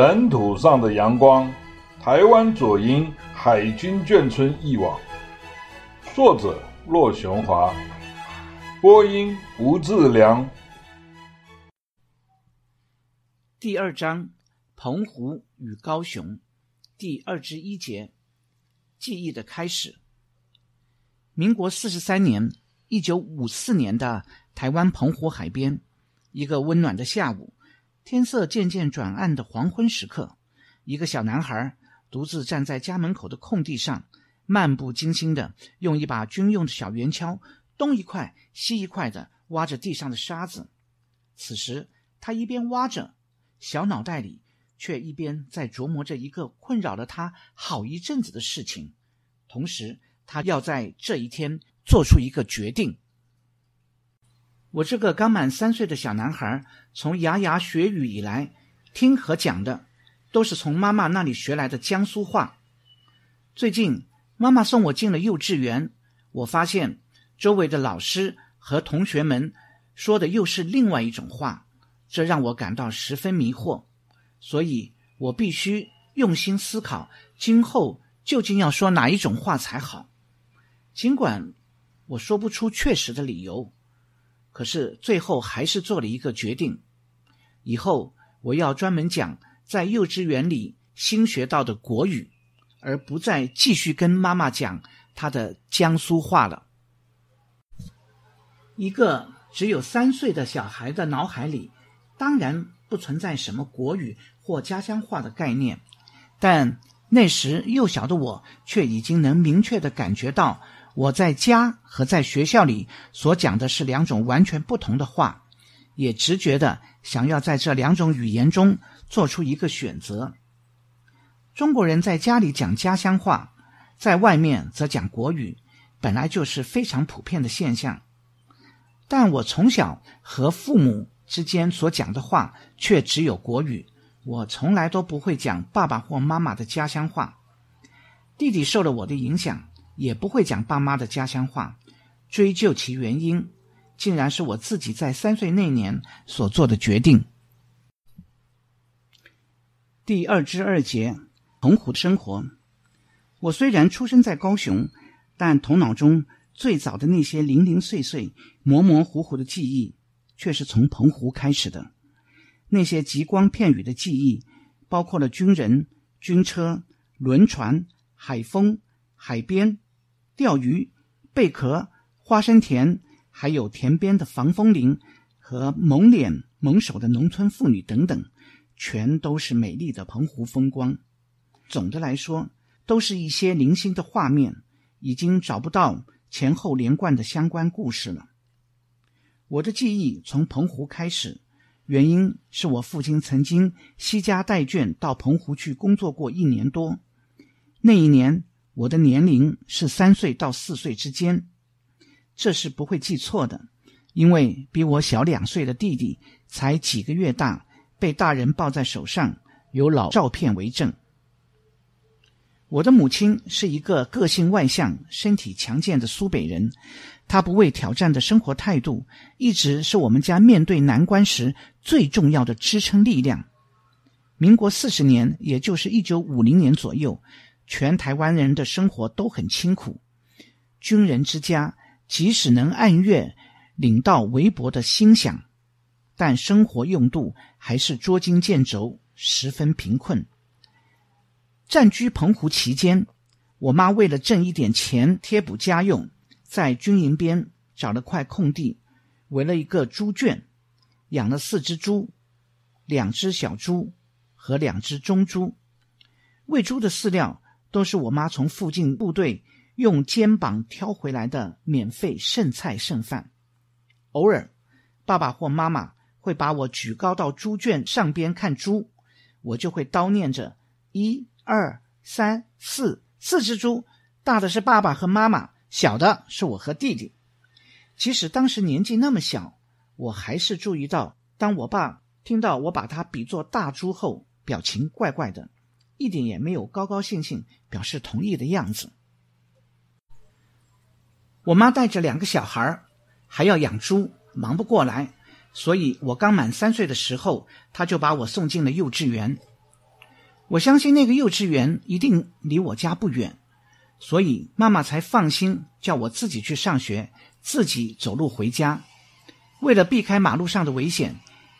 尘土上的阳光，台湾左营海军眷村忆往，作者骆雄华，播音吴志良。第二章：澎湖与高雄，第二十一节：记忆的开始。民国四十三年，一九五四年的台湾澎湖海边，一个温暖的下午，天色渐渐转暗的黄昏时刻，一个小男孩独自站在家门口的空地上，漫不经心地用一把军用的小圆锹，东一块西一块地挖着地上的沙子。此时，他一边挖着，小脑袋里却一边在琢磨着一个困扰了他好一阵子的事情，同时，他要在这一天做出一个决定。我这个刚满三岁的小男孩，从牙牙学语以来，听和讲的都是从妈妈那里学来的江苏话。最近，妈妈送我进了幼稚园，我发现周围的老师和同学们说的又是另外一种话，这让我感到十分迷惑。所以我必须用心思考，今后究竟要说哪一种话才好。尽管我说不出确实的理由，可是最后还是做了一个决定：以后我要专门讲在幼稚园里新学到的国语，而不再继续跟妈妈讲她的江苏话了。一个只有三岁的小孩的脑海里，当然不存在什么国语或家乡话的概念，但那时幼小的我却已经能明确的感觉到。我在家和在学校里所讲的是两种完全不同的话，也直觉的想要在这两种语言中做出一个选择。中国人在家里讲家乡话，在外面则讲国语，本来就是非常普遍的现象。但我从小和父母之间所讲的话却只有国语，我从来都不会讲爸爸或妈妈的家乡话。弟弟受了我的影响。也不会讲爸妈的家乡话，追究其原因，竟然是我自己在三岁那年所做的决定。第二之二节，澎湖的生活。我虽然出生在高雄，但头脑中最早的那些零零碎碎、模模糊糊的记忆，却是从澎湖开始的。那些极光片羽的记忆，包括了军人、军车、轮船、海风、海边。钓鱼、贝壳、花生田，还有田边的防风林和蒙脸蒙手的农村妇女等等，全都是美丽的澎湖风光。总的来说，都是一些零星的画面，已经找不到前后连贯的相关故事了。我的记忆从澎湖开始，原因是我父亲曾经携家带眷到澎湖去工作过一年多，那一年。我的年龄是三岁到四岁之间，这是不会记错的，因为比我小两岁的弟弟才几个月大，被大人抱在手上，有老照片为证。我的母亲是一个个性外向、身体强健的苏北人，她不畏挑战的生活态度，一直是我们家面对难关时最重要的支撑力量。民国四十年，也就是一九五零年左右。全台湾人的生活都很清苦，军人之家即使能按月领到微薄的薪饷，但生活用度还是捉襟见肘，十分贫困。暂居澎湖期间，我妈为了挣一点钱贴补家用，在军营边找了块空地，围了一个猪圈，养了四只猪，两只小猪和两只中猪，喂猪的饲料。都是我妈从附近部队用肩膀挑回来的免费剩菜剩饭。偶尔，爸爸或妈妈会把我举高到猪圈上边看猪，我就会叨念着：一、二、三、四，四只猪，大的是爸爸和妈妈，小的是我和弟弟。即使当时年纪那么小，我还是注意到，当我爸听到我把他比作大猪后，表情怪怪的。一点也没有高高兴兴表示同意的样子。我妈带着两个小孩，还要养猪，忙不过来，所以我刚满三岁的时候，她就把我送进了幼稚园。我相信那个幼稚园一定离我家不远，所以妈妈才放心叫我自己去上学，自己走路回家。为了避开马路上的危险，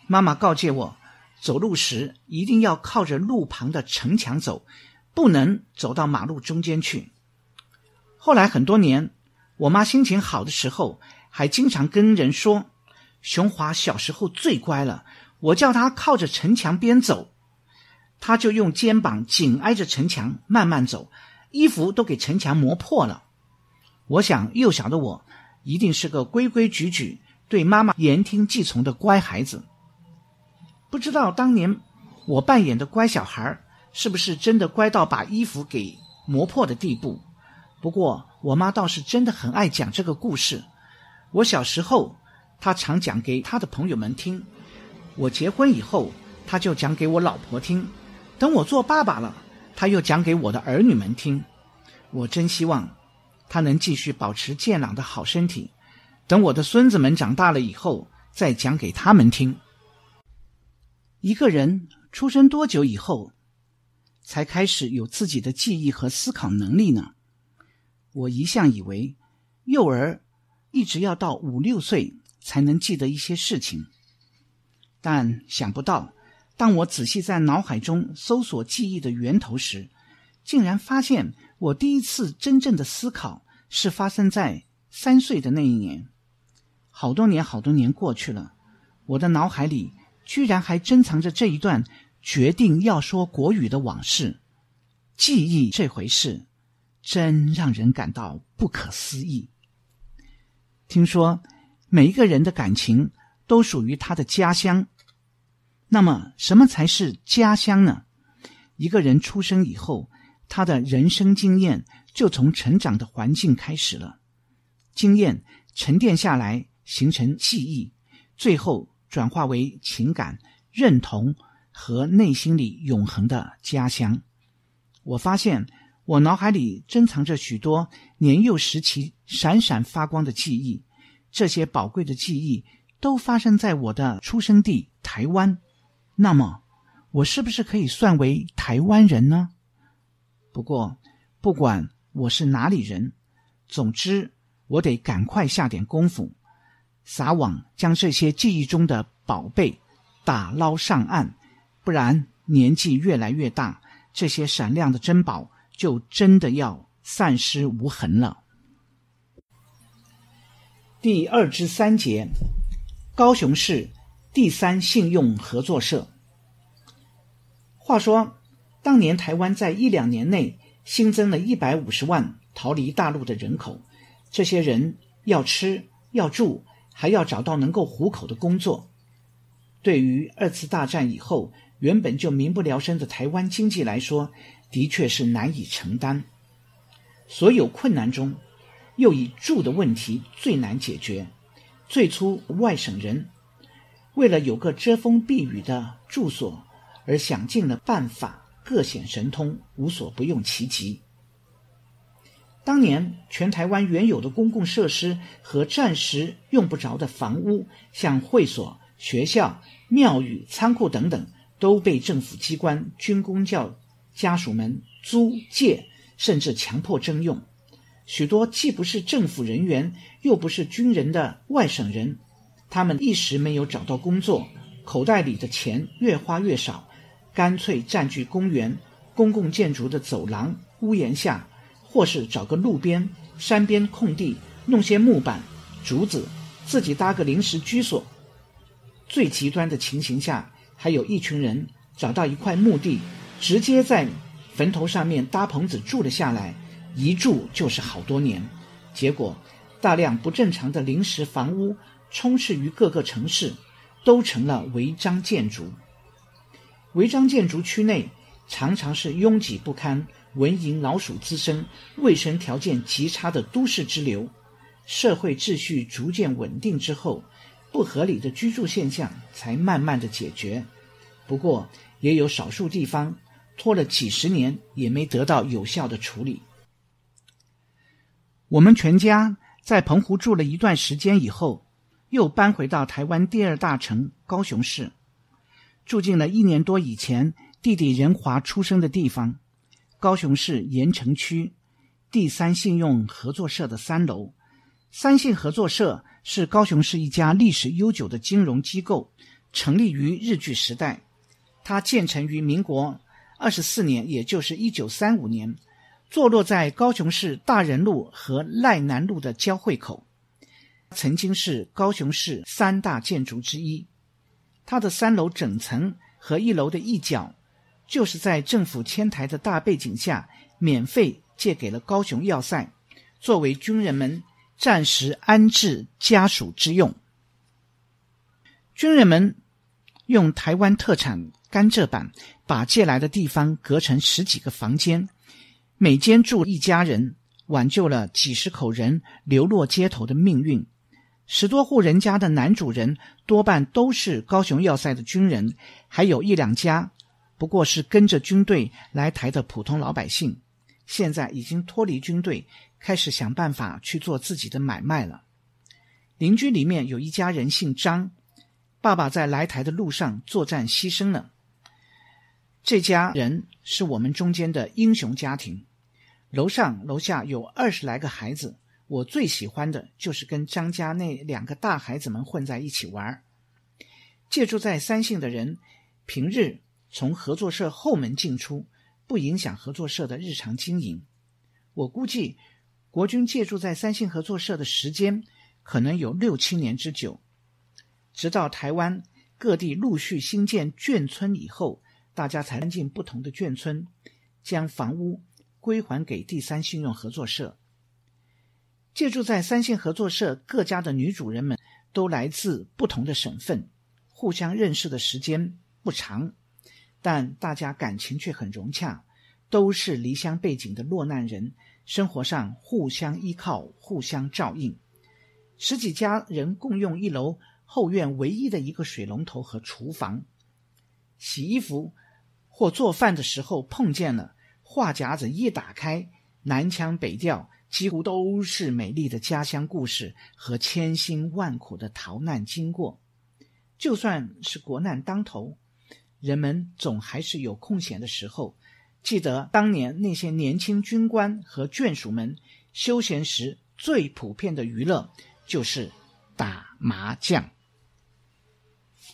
妈妈告诫我，走路时一定要靠着路旁的城墙走，不能走到马路中间去。后来很多年，我妈心情好的时候，还经常跟人说：“雄华小时候最乖了，我叫他靠着城墙边走，他就用肩膀紧挨着城墙慢慢走，衣服都给城墙磨破了。”我想，幼小的我一定是个规规矩矩、对妈妈言听计从的乖孩子。不知道当年我扮演的乖小孩，是不是真的乖到把衣服给磨破的地步？不过，我妈倒是真的很爱讲这个故事。我小时候，她常讲给她的朋友们听；我结婚以后，她就讲给我老婆听；等我做爸爸了，她又讲给我的儿女们听。我真希望她能继续保持健朗的好身体，等我的孙子们长大了以后，再讲给他们听。一个人出生多久以后，才开始有自己的记忆和思考能力呢？我一向以为，幼儿一直要到五六岁才能记得一些事情，但想不到，当我仔细在脑海中搜索记忆的源头时，竟然发现我第一次真正的思考是发生在三岁的那一年。好多年，好多年过去了，我的脑海里居然还珍藏着这一段决定要说国语的往事。记忆这回事。真让人感到不可思议。听说每一个人的感情都属于他的家乡，那么什么才是家乡呢？一个人出生以后，他的人生经验就从成长的环境开始了，经验沉淀下来，形成记忆，最后转化为情感、认同和内心里永恒的家乡。我发现。我脑海里珍藏着许多年幼时期闪闪发光的记忆，这些宝贵的记忆都发生在我的出生地台湾。那么，我是不是可以算为台湾人呢？不过，不管我是哪里人，总之，我得赶快下点功夫，撒网将这些记忆中的宝贝打捞上岸，不然年纪越来越大，这些闪亮的珍宝。就真的要散失无痕了。第二至三节，高雄市第三信用合作社。话说，当年台湾在一两年内新增了一百五十万逃离大陆的人口，这些人要吃要住，还要找到能够糊口的工作。对于二次大战以后原本就民不聊生的台湾经济来说，的确是难以承担，所有困难中，又以住的问题最难解决。最初外省人为了有个遮风避雨的住所，而想尽了办法，各显神通，无所不用其极。当年全台湾原有的公共设施和暂时用不着的房屋，像会所、学校、庙宇、仓库等等，都被政府机关军公教。家属们租借，甚至强迫征用，许多既不是政府人员，又不是军人的外省人，他们一时没有找到工作，口袋里的钱越花越少，干脆占据公园、公共建筑的走廊、屋檐下，或是找个路边、山边空地，弄些木板、竹子，自己搭个临时居所。最极端的情形下，还有一群人找到一块墓地。直接在坟头上面搭棚子住了下来，一住就是好多年。结果，大量不正常的临时房屋充斥于各个城市，都成了违章建筑。违章建筑区内常常是拥挤不堪、蚊蝇老鼠滋生、卫生条件极差的都市之流。社会秩序逐渐稳定之后，不合理的居住现象才慢慢的解决。不过，也有少数地方。拖了几十年也没得到有效的处理。我们全家在澎湖住了一段时间以后，又搬回到台湾第二大城高雄市，住进了一年多以前弟弟仁华出生的地方，高雄市盐城区第三信用合作社的三楼。三信合作社是高雄市一家历史悠久的金融机构，成立于日据时代。它建成于民国二十四年，也就是一九三五年，坐落在高雄市大仁路和赖南路的交汇口，曾经是高雄市三大建筑之一。它的三楼整层和一楼的一角，就是在政府迁台的大背景下，免费借给了高雄要塞，作为军人们。暂时安置家属之用。军人们用台湾特产甘蔗板把借来的地方隔成十几个房间，每间住一家人，挽救了几十口人流落街头的命运。十多户人家的男主人多半都是高雄要塞的军人，还有一两家不过是跟着军队来台的普通老百姓，现在已经脱离军队。开始想办法去做自己的买卖了。邻居里面有一家人姓张，爸爸在来台的路上作战牺牲了。这家人是我们中间的英雄家庭。楼上楼下有二十来个孩子，我最喜欢的就是跟张家那两个大孩子们混在一起玩。借住在三姓的人，平日从合作社后门进出，不影响合作社的日常经营。我估计。国军借住在三信合作社的时间可能有六七年之久，直到台湾各地陆续兴建眷村以后，大家才搬进不同的眷村，将房屋归还给第三信用合作社。借住在三信合作社各家的女主人们都来自不同的省份，互相认识的时间不长，但大家感情却很融洽，都是离乡背井的落难人。生活上互相依靠，互相照应。十几家人共用一楼后院唯一的一个水龙头和厨房。洗衣服或做饭的时候碰见了，话匣子一打开，南腔北调，几乎都是美丽的家乡故事和千辛万苦的逃难经过。就算是国难当头，人们总还是有空闲的时候。记得当年那些年轻军官和眷属们休闲时最普遍的娱乐就是打麻将。